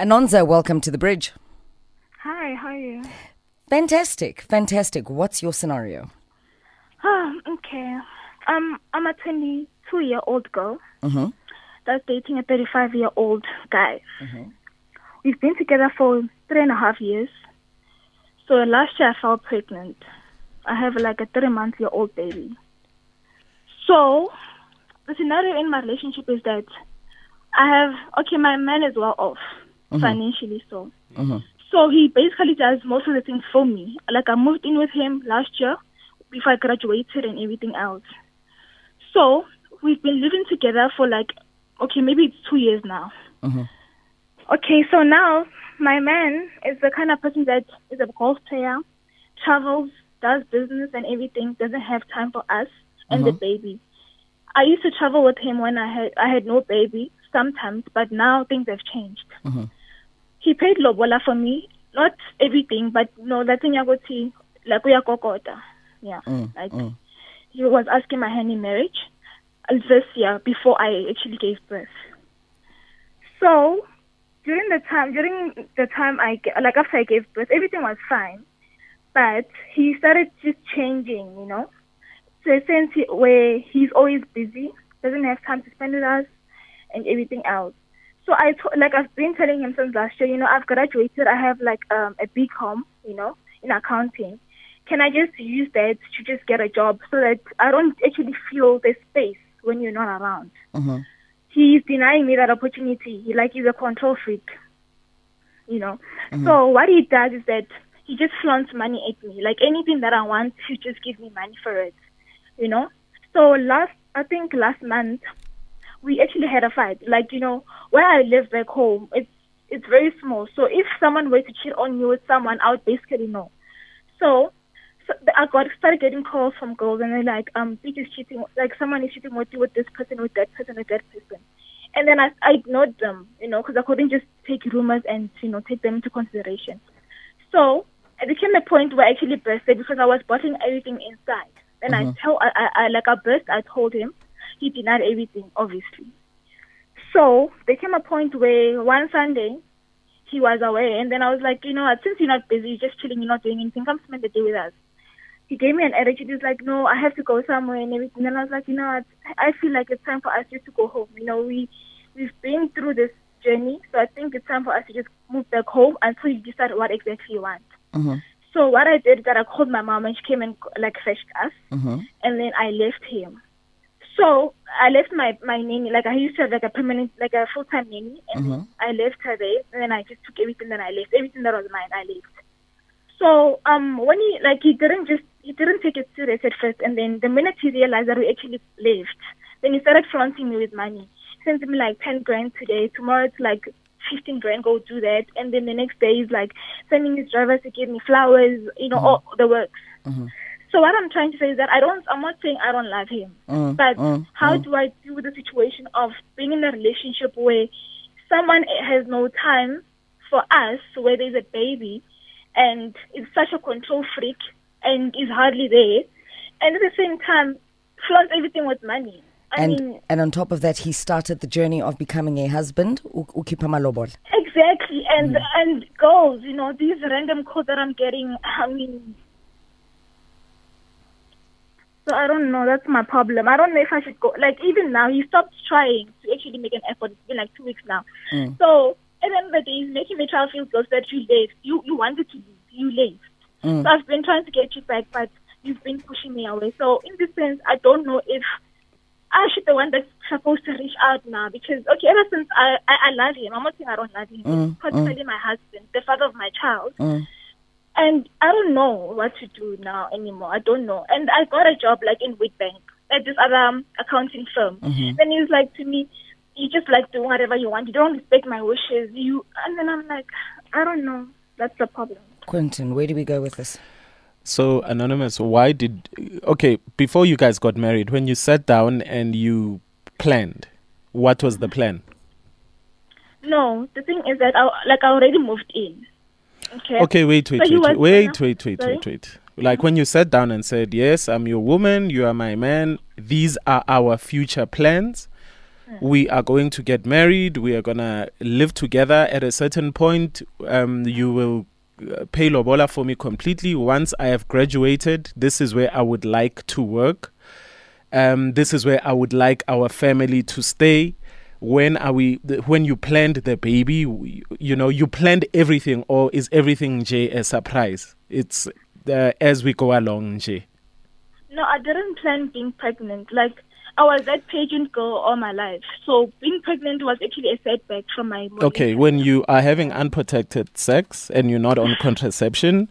Anonza, welcome to the bridge. Hi, how are you? Fantastic, fantastic. What's your scenario? Ah, okay. Um, I'm a 22 year old girl Mm-hmm. that's dating a 35 year old guy. We've been together for three and a half years. So last year I fell pregnant. I have like a three month year old baby. So the scenario in my relationship is that I have okay, my man is well off Mm-hmm. financially, so mm-hmm. so he basically does most of the things for me. Like I moved in with him last year before I graduated and everything else. So we've been living together for like okay, maybe it's two years now. Mm-hmm. Okay, so now my man is the kind of person that is a golf player, travels, does business and everything, doesn't have time for us and the baby. I used to travel with him when I had I had no baby sometimes, but now things have changed. He paid lobola for me, not everything, but no, that thing yagothi like uyakokota. Yeah, like he was asking my hand in marriage uh, this year before I actually gave birth. So during the time during the time I like after I gave birth, everything was fine, but he started just changing, you know, So a sense he- where he's always busy, doesn't have time to spend with us, and everything else. So I to- like I've been telling him since last year, you know, I've graduated, I have like um a BCom, you know, in accounting. Can I just use that to just get a job so that I don't actually feel the space when you're not around? he's denying me that opportunity. He like he's a control freak. You know. So what he does is that he just flaunts money at me. Like anything that I want, he just gives me money for it. You know? So last I think last month we actually had a fight. Like, you know, where I live back home, it's it's very small. So if someone were to cheat on you with someone, I would basically know. So so I got started getting calls from girls, and they're like, um, bitch is cheating, like someone is cheating with you with this person, with that person, with that person. And then I, I ignored them, you know, because I couldn't just take rumors and you know take them into consideration. So it became a point where I actually bursted because I was bottling everything inside. Then I tell, I, I, I like I burst. I told him, he denied everything, obviously. So there came a point where one Sunday he was away, and then I was like, you know, what, since you're not busy, you're just chilling, you're not doing anything, come spend the day with us. He gave me an attitude. He's like, no, I have to go somewhere and everything. And I was like, you know, what, I feel like it's time for us just to go home. You know, we we've been through this journey, so I think it's time for us to just move back home until you decide what exactly you want. Mm-hmm. So what I did is that I called my mom and she came and like fetched us, mm-hmm. and then I left him. So I left my my nanny. Like I used to have like a permanent, like a full time nanny, and then I left her there. And then I just took everything. Then I left everything that was mine. I left. So um, when he like he didn't just he didn't take it serious at first, and then the minute he realized that we actually left, then he started flaunting me with money. Sends me like ten grand today. Tomorrow it's like fifteen grand. Go do that, and then the next day he's like sending his drivers to give me flowers. You know mm-hmm. all the works. Mm-hmm. So what I'm trying to say is that I don't. I'm not saying I don't love him, mm, mm, but mm. how do I deal with the situation of being in a relationship where someone has no time for us, where there's a baby, and is such a control freak and is hardly there, and at the same time flaunts everything with money. I And mean, and on top of that, he started the journey of becoming a husband. Exactly, and and girls, you know, these random calls that I'm getting. I mean. So I don't know. That's my problem. I don't know if I should go. Like even now, he stopped trying to actually make an effort. It's been like two weeks now. Hmm. So at the end of the day, he's making me try feel guilt that you left. You you wanted to leave. You left. Hmm. So I've been trying to get you back, but you've been pushing me away. So in this sense, I don't know if I should the one that's supposed to reach out now because okay, ever since I I, I love him. I'm not saying I don't love him. He's particularly my husband, the father of my child. And I don't know what to do now anymore. I don't know. And I got a job like in Witbank at this other um, accounting firm. Then he was like to me, "You just like do whatever you want. You don't respect my wishes. You." And then I'm like, I don't know. That's the problem. Quentin, where do we go with this? So, Anonymous, why did. Okay, before you guys got married, when you sat down and you planned, what was the plan? No, the thing is that I like I already moved in. Okay. Okay, wait, wait, So he wait, wait, wait, wait, wait, wait. Like when you sat down and said, Yes, I'm your woman, you are my man, these are our future plans. we are going to get married. We are gonna live together. At a certain point, um, you will uh, pay lobola for me completely. Once I have graduated, this is where I would like to work. Um, this is where I would like our family to stay. When are we? When you planned the baby, you know, you planned everything, or is everything J a surprise? It's uh, as we go along, J. No, I didn't plan being pregnant. Like I was that pageant girl all my life. So being pregnant was actually a setback from my modeling Okay, when you are having unprotected sex and you're not on contraception,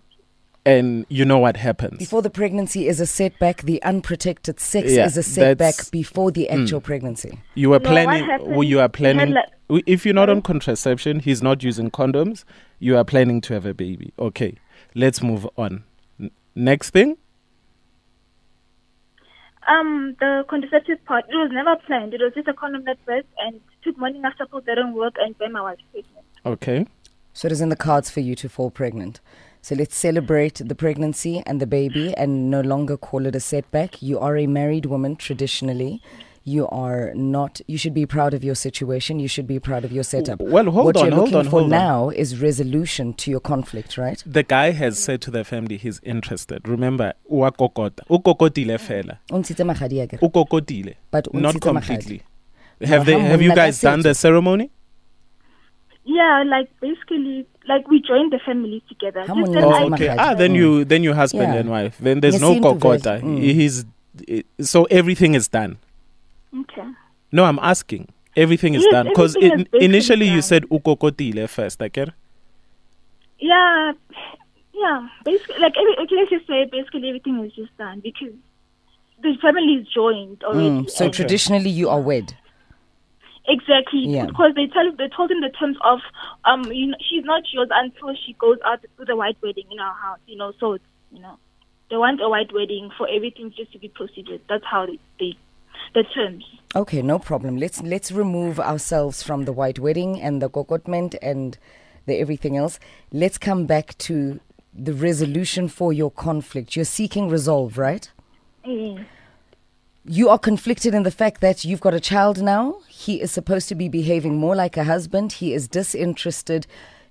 and you know what happens. Before the pregnancy is a setback, the unprotected sex Yeah, is a setback Mm. before the actual pregnancy. you were No, planning. happened- you are planning. like- if you're not on contraception, he's not using condoms. You are planning to have a baby. Okay, let's move on. N- next thing. Um, the contraceptive part, it was never planned. It was just a condom at first, and took morning after pill didn't work, and then I was pregnant. Okay. So it is in the cards for you to fall pregnant. So let's celebrate the pregnancy and the baby and no longer call it a setback. You are a married woman traditionally. You are not, you should be proud of your situation. You should be proud of your setup. Well, hold what on, you're hold looking on, for hold on. now is resolution to your conflict, right? The guy has said to the family he's interested. Remember, uwakokota. Ukokotile fela. Untshitse magadi akere. Ukokotile. But Not untshitse completely. Have they? Have you guys done the ceremony? Yeah, like basically, like we joined the family together. How Just many that years I- am I okay. Ah, then you then you husband Yeah. and wife. Then there's no Yesintu vele. kokota. Mm. He's so everything is done. Okay. No, I'm asking. Everything is Yes, done because everything is basically initially you done. said ukokotile first, okay? Yeah, yeah. Basically, like every, okay, let's just say basically everything is just done because the family is joined already. Mm, so and- traditionally you are wed. Exactly, Yeah. because they tell they told him the terms of um you know she's not yours until she goes out to the white wedding in our house. You know, so it's you know they want a white wedding for everything just to be proceeded. That's how they, they the terms. Okay, no problem. Let's let's remove ourselves from the white wedding and the kokotment and the everything else. Let's come back to the resolution for your conflict. You're seeking resolve, right? Mm. You are conflicted in the fact that you've got a child now. He is supposed to be behaving more like a husband. He is disinterested.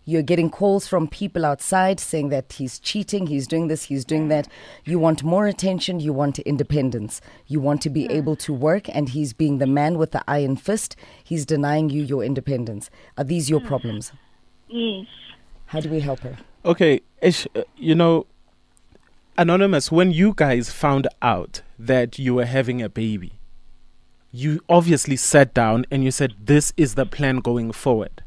You're getting calls from people outside saying that he's cheating, he's doing this, he's doing that. You want more attention, you want independence. You want to be able to work, and he's being the man with the iron fist. He's denying you your independence. Are these your problems? Yes. How do we help her? Okay, Ish, uh, you know, Anonymous, when you guys found out that you were having a baby, you obviously sat down and you said, This is the plan going forward.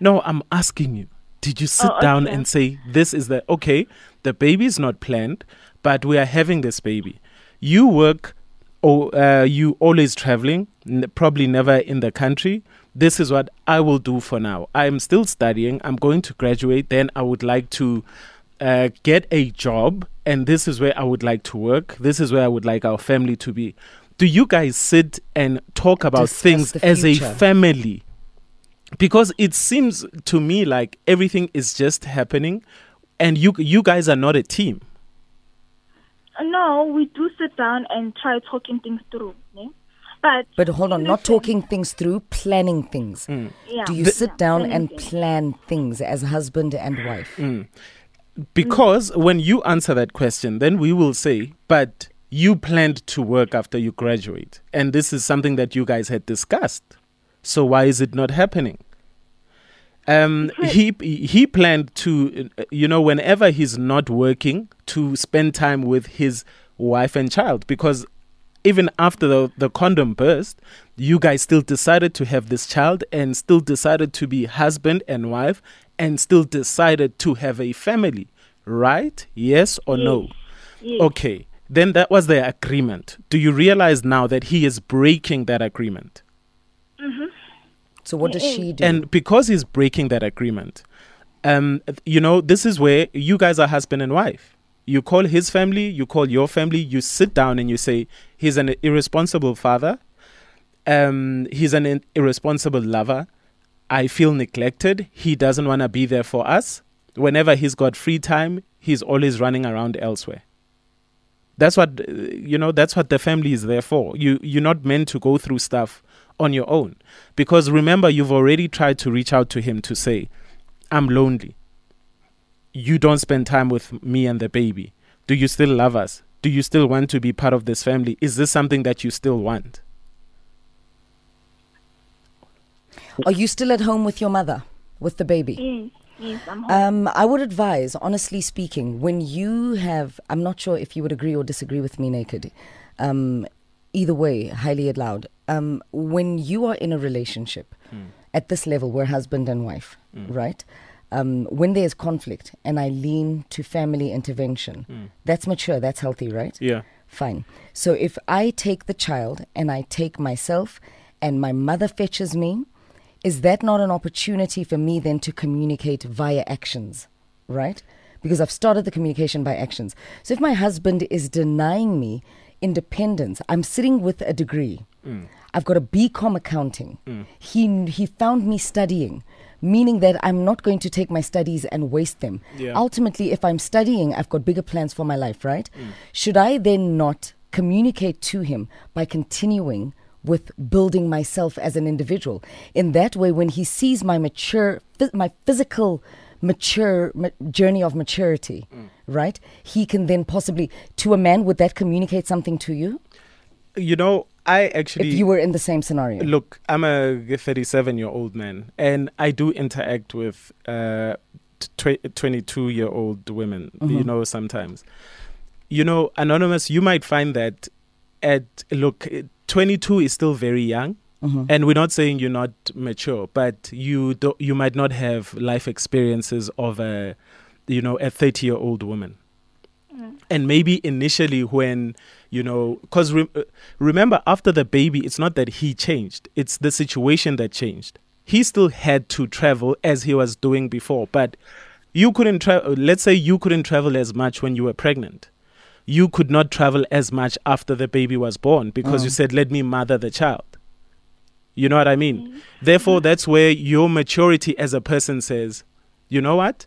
No, I'm asking you. Did you sit Oh, down and say, This is the okay, the baby is not planned, but we are having this baby? You work, or uh, you always traveling, n- probably never in the country. This is what I will do for now. I'm still studying. I'm going to graduate. Then I would like to uh, get a job, and this is where I would like to work. This is where I would like our family to be. Do you guys sit and talk about Discuss things as a family? Because it seems to me like everything is just happening, and you you guys are not a team. No, we do sit down and try talking things through. Yeah? But But hold on, not talking things through, planning things. Yeah. Do you The- sit down planning and things. plan things as husband and wife? Because when you answer that question, then we will say, but you planned to work after you graduate. And this is something that you guys had discussed. So why is it not happening? Um, he he planned to, you know, whenever he's not working, to spend time with his wife and child. Because even after the, the condom burst, you guys still decided to have this child and still decided to be husband and wife and still decided to have a family, right? Yes or no? Yes. Okay, then that was the agreement. Do you realize now that he is breaking that agreement? Mhm. So what does she do? And because he's breaking that agreement, um, you know, this is where you guys are husband and wife. You call his family, you call your family, you sit down and you say, he's an irresponsible father, um, he's an irresponsible lover. I feel neglected. He doesn't want to be there for us. Whenever he's got free time, he's always running around elsewhere. That's what you know. That's what the family is there for. You you're not meant to go through stuff on your own, because remember you've already tried to reach out to him to say, "I'm lonely. You don't spend time with me and the baby. Do you still love us? Do you still want to be part of this family? Is this something that you still want?" Are you still at home with your mother, with the baby? Yes, yes, I'm home. Um, I would advise, honestly speaking, when you have, I'm not sure if you would agree or disagree with me, Naked. Um, either way, highly allowed. Um, when you are in a relationship at this level, we're husband and wife, right? Um, when there's conflict and I lean to family intervention, that's mature, that's healthy, right? Yeah. Fine. So if I take the child and I take myself and my mother fetches me, is that not an opportunity for me then to communicate via actions, right? Because I've started the communication by actions. So if my husband is denying me independence, I'm sitting with a degree. Mm. I've got a BCom accounting. Mm. He he found me studying, meaning that I'm not going to take my studies and waste them. Yeah. Ultimately, if I'm studying, I've got bigger plans for my life, right? Mm. Should I then not communicate to him by continuing with building myself as an individual? In that way, when he sees my mature, my physical mature ma- journey of maturity, right? He can then possibly, to a man, would that communicate something to you? You know, I actually If you were in the same scenario. Look, I'm a 37 year old man, and I do interact with uh, 22 year old women, you know, sometimes. You know, Anonymous, you might find that at, look, 22 is still very young. Mm-hmm. And we're not saying you're not mature, but you do, you might not have life experiences of a, you know, a 30 year old woman mm. and maybe initially when you know because re- uh, remember after the baby it's not that he changed it's the situation that changed. He still had to travel as he was doing before but you couldn't travel uh, let's say you couldn't travel as much when you were pregnant you could not travel as much after the baby was born because you mm. said let me mother the child. You know what i mean? Mm-hmm. Therefore that's where your maturity as a person says you know what?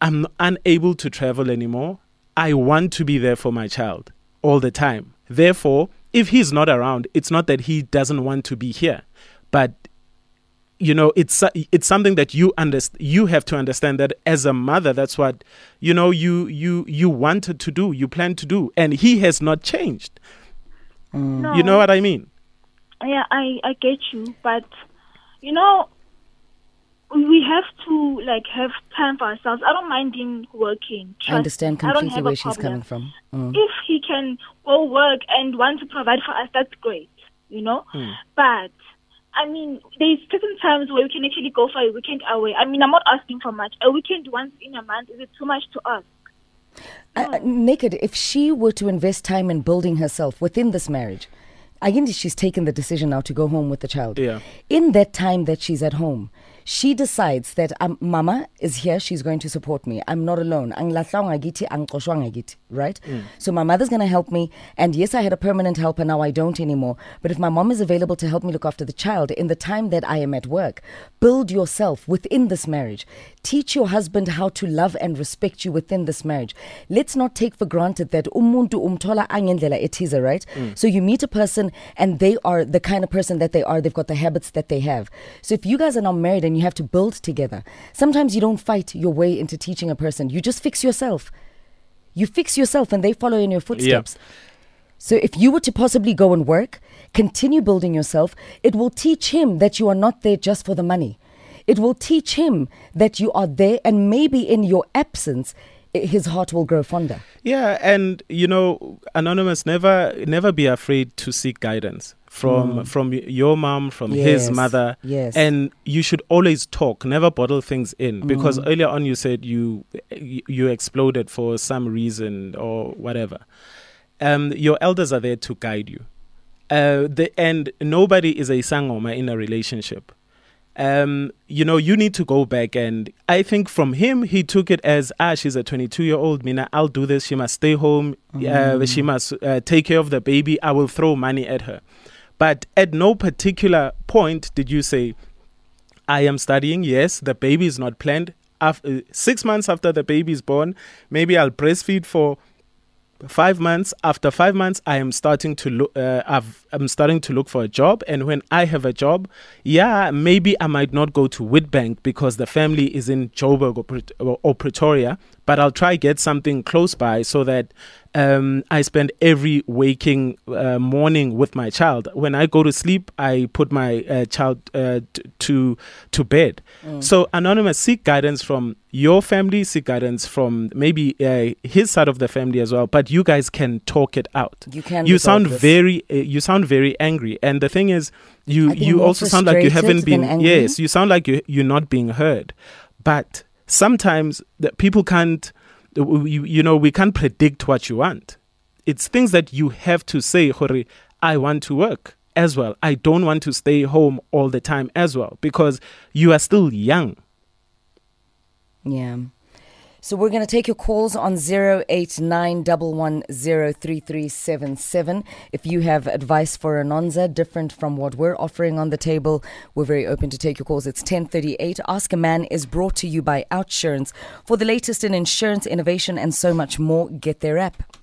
I'm unable to travel anymore. I want to be there for my child all the time. Therefore, if he's not around, it's not that he doesn't want to be here, but you know, it's it's something that you underst- you have to understand that as a mother, that's what you know you you you wanted to do, you plan to do, and he has not changed. no, You know what I mean? Yeah, I I get you, but you know, we have to like have time for ourselves. I don't mind him working. I understand Trust. I don't completely have where she's coming from. Mm. If he can go work and want to provide for us, that's great. You know, Hmm. but. I mean, there's certain times where we can actually go for a weekend away. I mean, I'm not asking for much. A weekend once in a month is it too much to ask? Uh, uh, naked, if she were to invest time in building herself within this marriage, I think she's taken the decision now to go home with the child. Yeah. In that time that she's at home, she decides that um, Mama is here. She's going to support me. I'm not alone. Ang lahlwa ngakithi, ang qoshwa ngakithi, Right? So my mother's going to help me. And yes, I had a permanent helper. Now I don't anymore. But if my mom is available to help me look after the child in the time that I am at work, build yourself within this marriage. Teach your husband how to love and respect you within this marriage. Let's not take for granted that umuntu umthola angendlela ethize, right? So you meet a person and they are the kind of person that they are. They've got the habits that they have. So if you guys are not married and you have to build together, sometimes you don't fight your way into teaching a person. You just fix yourself. You fix yourself and they follow in your footsteps. So if you were to possibly go and work, continue building yourself, it will teach him that you are not there just for the money. It will teach him that you are there and maybe in your absence his heart will grow fonder. Yeah, and you know, anonymous, never never be afraid to seek guidance from from your mom, from his mother. yes. And you should always talk, never bottle things in because earlier on you said you you exploded for some reason or whatever. Um your elders are there to guide you. Uh the and nobody is a sangoma in a relationship um, you know, you need to go back. And I think from him, he took it as, ah, she's a 22 year old. Mina, I'll do this. She must stay home. Uh, she must uh, take care of the baby. I will throw money at her. But at no particular point did you say, I am studying. Yes, the baby is not planned. After, six months after the baby is born, maybe I'll breastfeed for five months. After five months, I am starting to look. Uh, I've, I'm starting to look for a job, and when I have a job, yeah, maybe I might not go to Witbank because the family is in Joburg or, or Pretoria, but I'll try get something close by so that um, I spend every waking uh, morning with my child. When I go to sleep, I put my uh, child uh, t- to to bed. Mm. So anonymous, seek guidance from your family, seek guidance from maybe uh, his side of the family as well. But you guys can talk it out. You can. You sound this. very, uh, you sound very angry, and the thing is, you you also sound like you haven't been. angry. Yes, you sound like you you're not being heard. But sometimes the people can't. You, you know, we can't predict what you want. It's things that you have to say, Hori, I want to work as well. I don't want to stay home all the time as well because you are still young. Yeah. So we're going to take your calls on 0891103377. If you have advice for Anonza different from what we're offering on the table, we're very open to take your calls. It's 1038. Ask a Man is brought to you by Outsurance. For the latest in insurance innovation and so much more, get their app.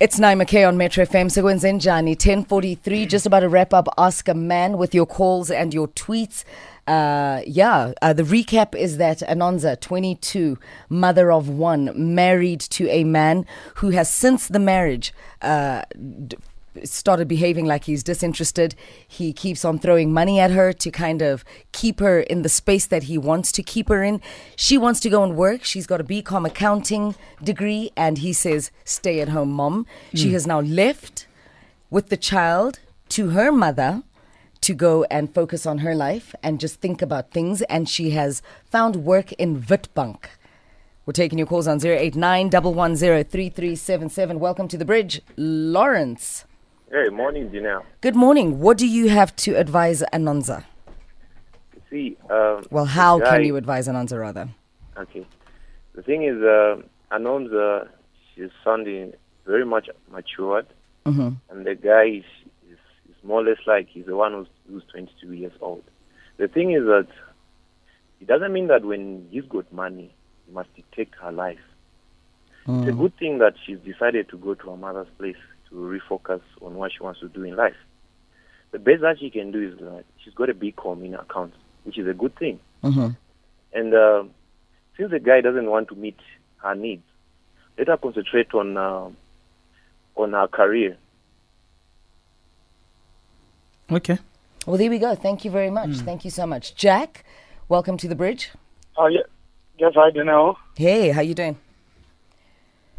It's Naima K on Metro FM. Sekwenzenjani 1043. Just about to wrap up Ask a Man with your calls and your tweets. Uh, yeah, uh, the recap is that Anonza, 22, mother of one, married to a man who has since the marriage uh, started behaving like he's disinterested. He keeps on throwing money at her to kind of keep her in the space that he wants to keep her in. She wants to go and work. She's got a BCom accounting degree, and he says, stay at home, mom. She hmm. has now left with the child to her mother to go and focus on her life and just think about things. And she has found work in Witbank. We're taking your calls on 089 110 Welcome to the bridge, Lawrence. Hey, morning, Janelle. Good morning. What do you have to advise Anonza? See, um, Well, how guy- can you advise Anonza rather? Okay. The thing is, uh, Anonza, she's sounding very much matured, hmm and the guy is, is, is more or less like he's the one who's, who's 22 years old. The thing is that it doesn't mean that when he's got money, he must take her life. It's a good thing that she's decided to go to her mother's place to refocus on what she wants to do in life. The best that she can do is that she's got a BCom in her account, which is a good thing. hmm And uh, since the guy doesn't want to meet her needs, let her concentrate on uh, on her career. Okay. Well, there we go. Thank you very much. Thank you so much. Jack, welcome to the bridge. Oh, yeah. Yes, I do know. Hey, how you doing?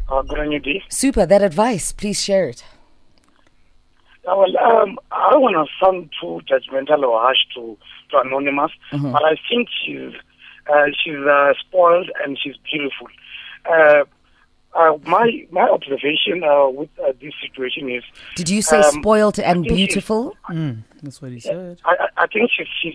Uh, good on you, D. Super. That advice, please share it. Uh, well, um, I don't want to sound too judgmental or harsh to, to Anonymous, but I think she's uh, she's uh, spoiled and she's beautiful. Uh, uh, my my observation uh, with uh, this situation is Did you say Um, spoiled and beautiful? Mm, that's what he said. I, I- I think she's, she's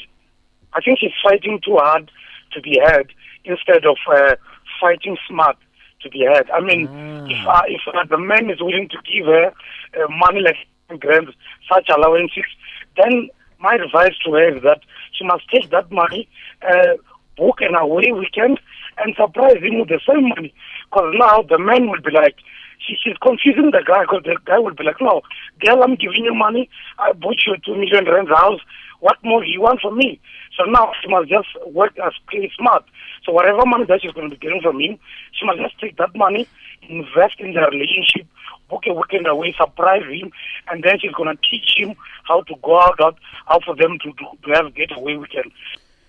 I think she's fighting too hard to be heard instead of uh, fighting smart to be had. I mean, if uh, if uh, the man is willing to give her uh, money like grand such allowances, then my advice to her is that she must take that money, uh, book an away weekend, and surprise him with the same money. Because now the man will be like, she, she's confusing the guy because the guy will be like, no, girl, I'm giving you money. I bought you a two million rand house. What more do you want from me? So now she must just work as play smart. So whatever money that she's going to be getting from him, she must just take that money, invest in the relationship, book a weekend away, surprise him, and then she's going to teach him how to go out, out how for them to, to, to have getaway weekend.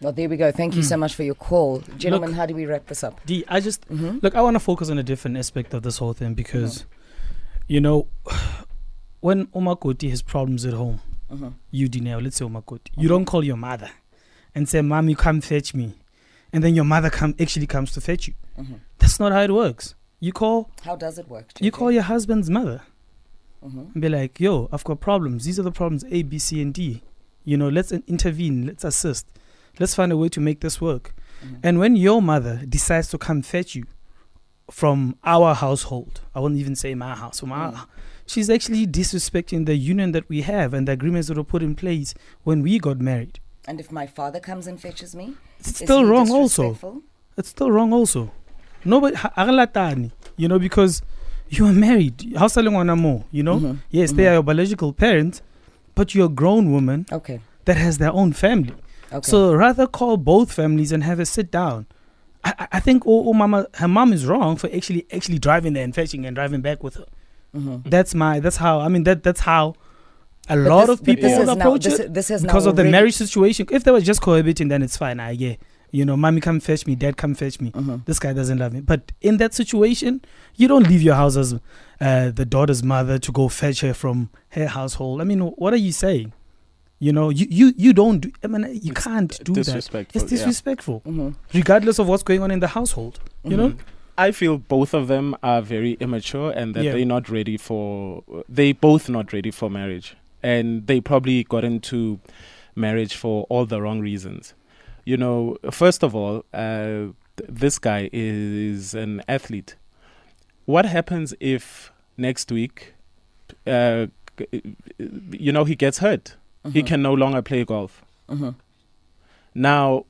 Well, there we go. Thank you so hmm. much for your call. Gentlemen, Look- how do we wrap this up? D, I just mm-hmm. look. I want to focus on a different aspect of this whole thing because, you know, when Omakoti has problems at home, Uh-huh. you Dineo, let's say Omakoti, you don't call your mother and say, "Mom, you come fetch me," and then your mother come actually comes to fetch you. Mm-hmm. That's not how it works. You call How does it work? you JJ? call your husband's mother Mhm. and be like, "Yo, I've got problems. These are the problems A, B, C, and D. You know, let's intervene. Let's assist. Let's find a way to make this work." Mm-hmm. And when your mother decides to come fetch you from our household, I won't even say my house, from our, mm. She's actually disrespecting the union that we have and the agreements that were put in place when we got married. And if my father comes and fetches me, It's still wrong, also. it's still wrong also. Nobody, you know, because you are married. How sa le ngwana mo, you know? Mhm. Yes, they are your biological parents, but you're a grown woman Okay. that has their own family. Okay. So rather call both families and have a sit down. I, I- I think oh, oh mama her mom is wrong for actually actually driving there and fetching and driving back with her. Mhm. That's my that's how I mean that that's how a But lot this- of people this will is now- approach this, it this has because of the marriage situation. If they were just cohabiting, then it's fine. I get you know, mommy come fetch me, dad come fetch me. Mhm. This guy doesn't love me. But in that situation, you don't leave your house as uh, the daughter's mother to go fetch her from her household. I mean, what are you saying? You know, you you, you don't. Do, I mean, you It's can't do that. disrespectful. It's yeah. disrespectful, Mhm. regardless of what's going on in the household. You know, Mhm. I feel both of them are very immature and that Yeah. they're not ready for they both not ready for marriage and they probably got into marriage for all the wrong reasons. You know, first of all, uh, th- this guy is an athlete. What happens if next week, uh, you know, he gets hurt? He Mhm. can no longer play golf. Mhm. Now,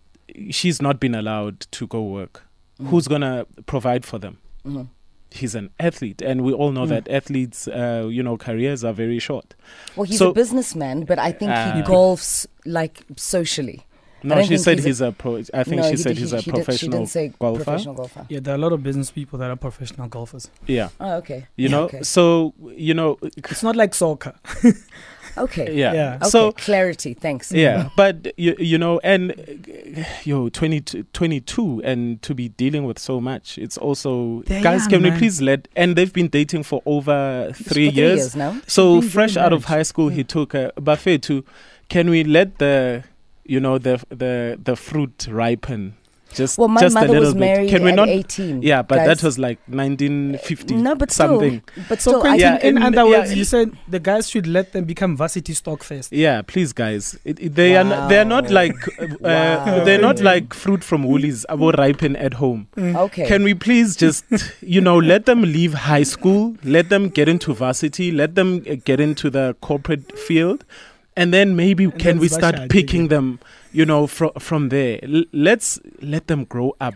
she's not been allowed to go work. Mhm. Who's gonna provide for them? Mhm. He's an athlete, and we all know Mm. that athletes, uh, you know, careers are very short. Well, he's So- a businessman, but I think he Ah. golfs like socially. No, she said he's a- he's a pro. I think no, she he said did- he's he- a she did- professional she didn't say golfer. professional golfer. yeah, there are a lot of business people that are professional golfers. Yeah, Oh, okay. you know. Okay. So you know, It's not like soccer. Okay. yeah. Yeah. Okay. So clarity. Thanks. yeah, but you you know, and yo, 20, 22 and to be dealing with so much, it's also They're guys. young, can we please let? And they've been dating for over For three years. now. So fresh doing out of high school, he took a buffet to. Can we let the, you know, the the the fruit ripen? Just Well, my just a mother little was bit. married Can we at not? 18. Yeah, but that was like 1950 no, but still, something. but So, still, I Quentin, Yeah, in and- other yeah, words, you said the guys should let them become varsity stock first. Yeah, please, guys. It, it- they are not, they are not like uh, Wow. they're not like fruit from Woolies about ripen at home. okay. Can we please just you know let them leave high school, let them get into varsity, let them uh, get into the corporate field, and then maybe And can then we start picking them, you know, from from there. L- let's let them grow up.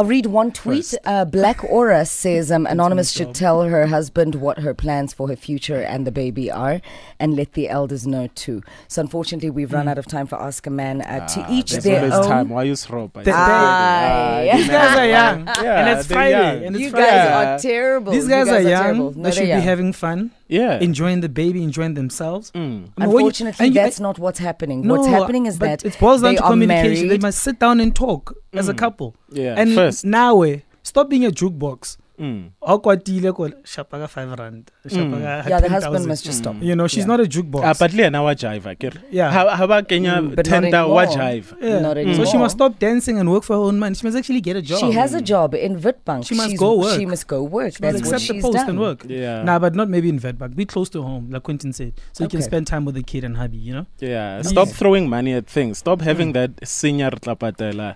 I'll read one tweet. Uh, Black Aura says um, Anonymous should tell her husband what her plans for her future and the baby are and let the elders know too. So, unfortunately, we've run out of time for Ask a Man. Uh, to Ah, each there's their always own. time. Why you throw? The- Aye. These guys are young, Yeah, and it's they're Friday, young. and it's you Friday. guys are terrible. These You guys, are young. terrible. No, they should they're be having fun, Yeah. enjoying the baby, enjoying themselves. Mm. I mean, Unfortunately, and you- that's not what's happening. No, what's happening is that it boils down they to are communication. They must sit down and talk as a Mm. couple. Yeah. and first. now, eh, stop being a jukebox. Mm. Awkwardile ko shapa ka five rand. shapa Mm. ka yeah, the 10,000. husband must just stop. You know, she's Yeah. not a jukebox. Ah, but le now jive, kere. yeah. How how about Kenya Mm, but not tender wa jive? yeah. Not So she must stop dancing and work for her own money. She must actually get a job. She has a job in Witbank. She must She's- go work. She must go work. She That's must what accept the she's post done. and work. Yeah. Nah, but not maybe in Vetbank. Be close to home, like Quentin said, so you can spend time with the kid and hubby. You know. Yeah, Okay. stop throwing money at things. Stop having Mm. that senior tlapatela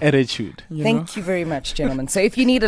attitude. You know? Thank you very much, gentlemen. So if you need a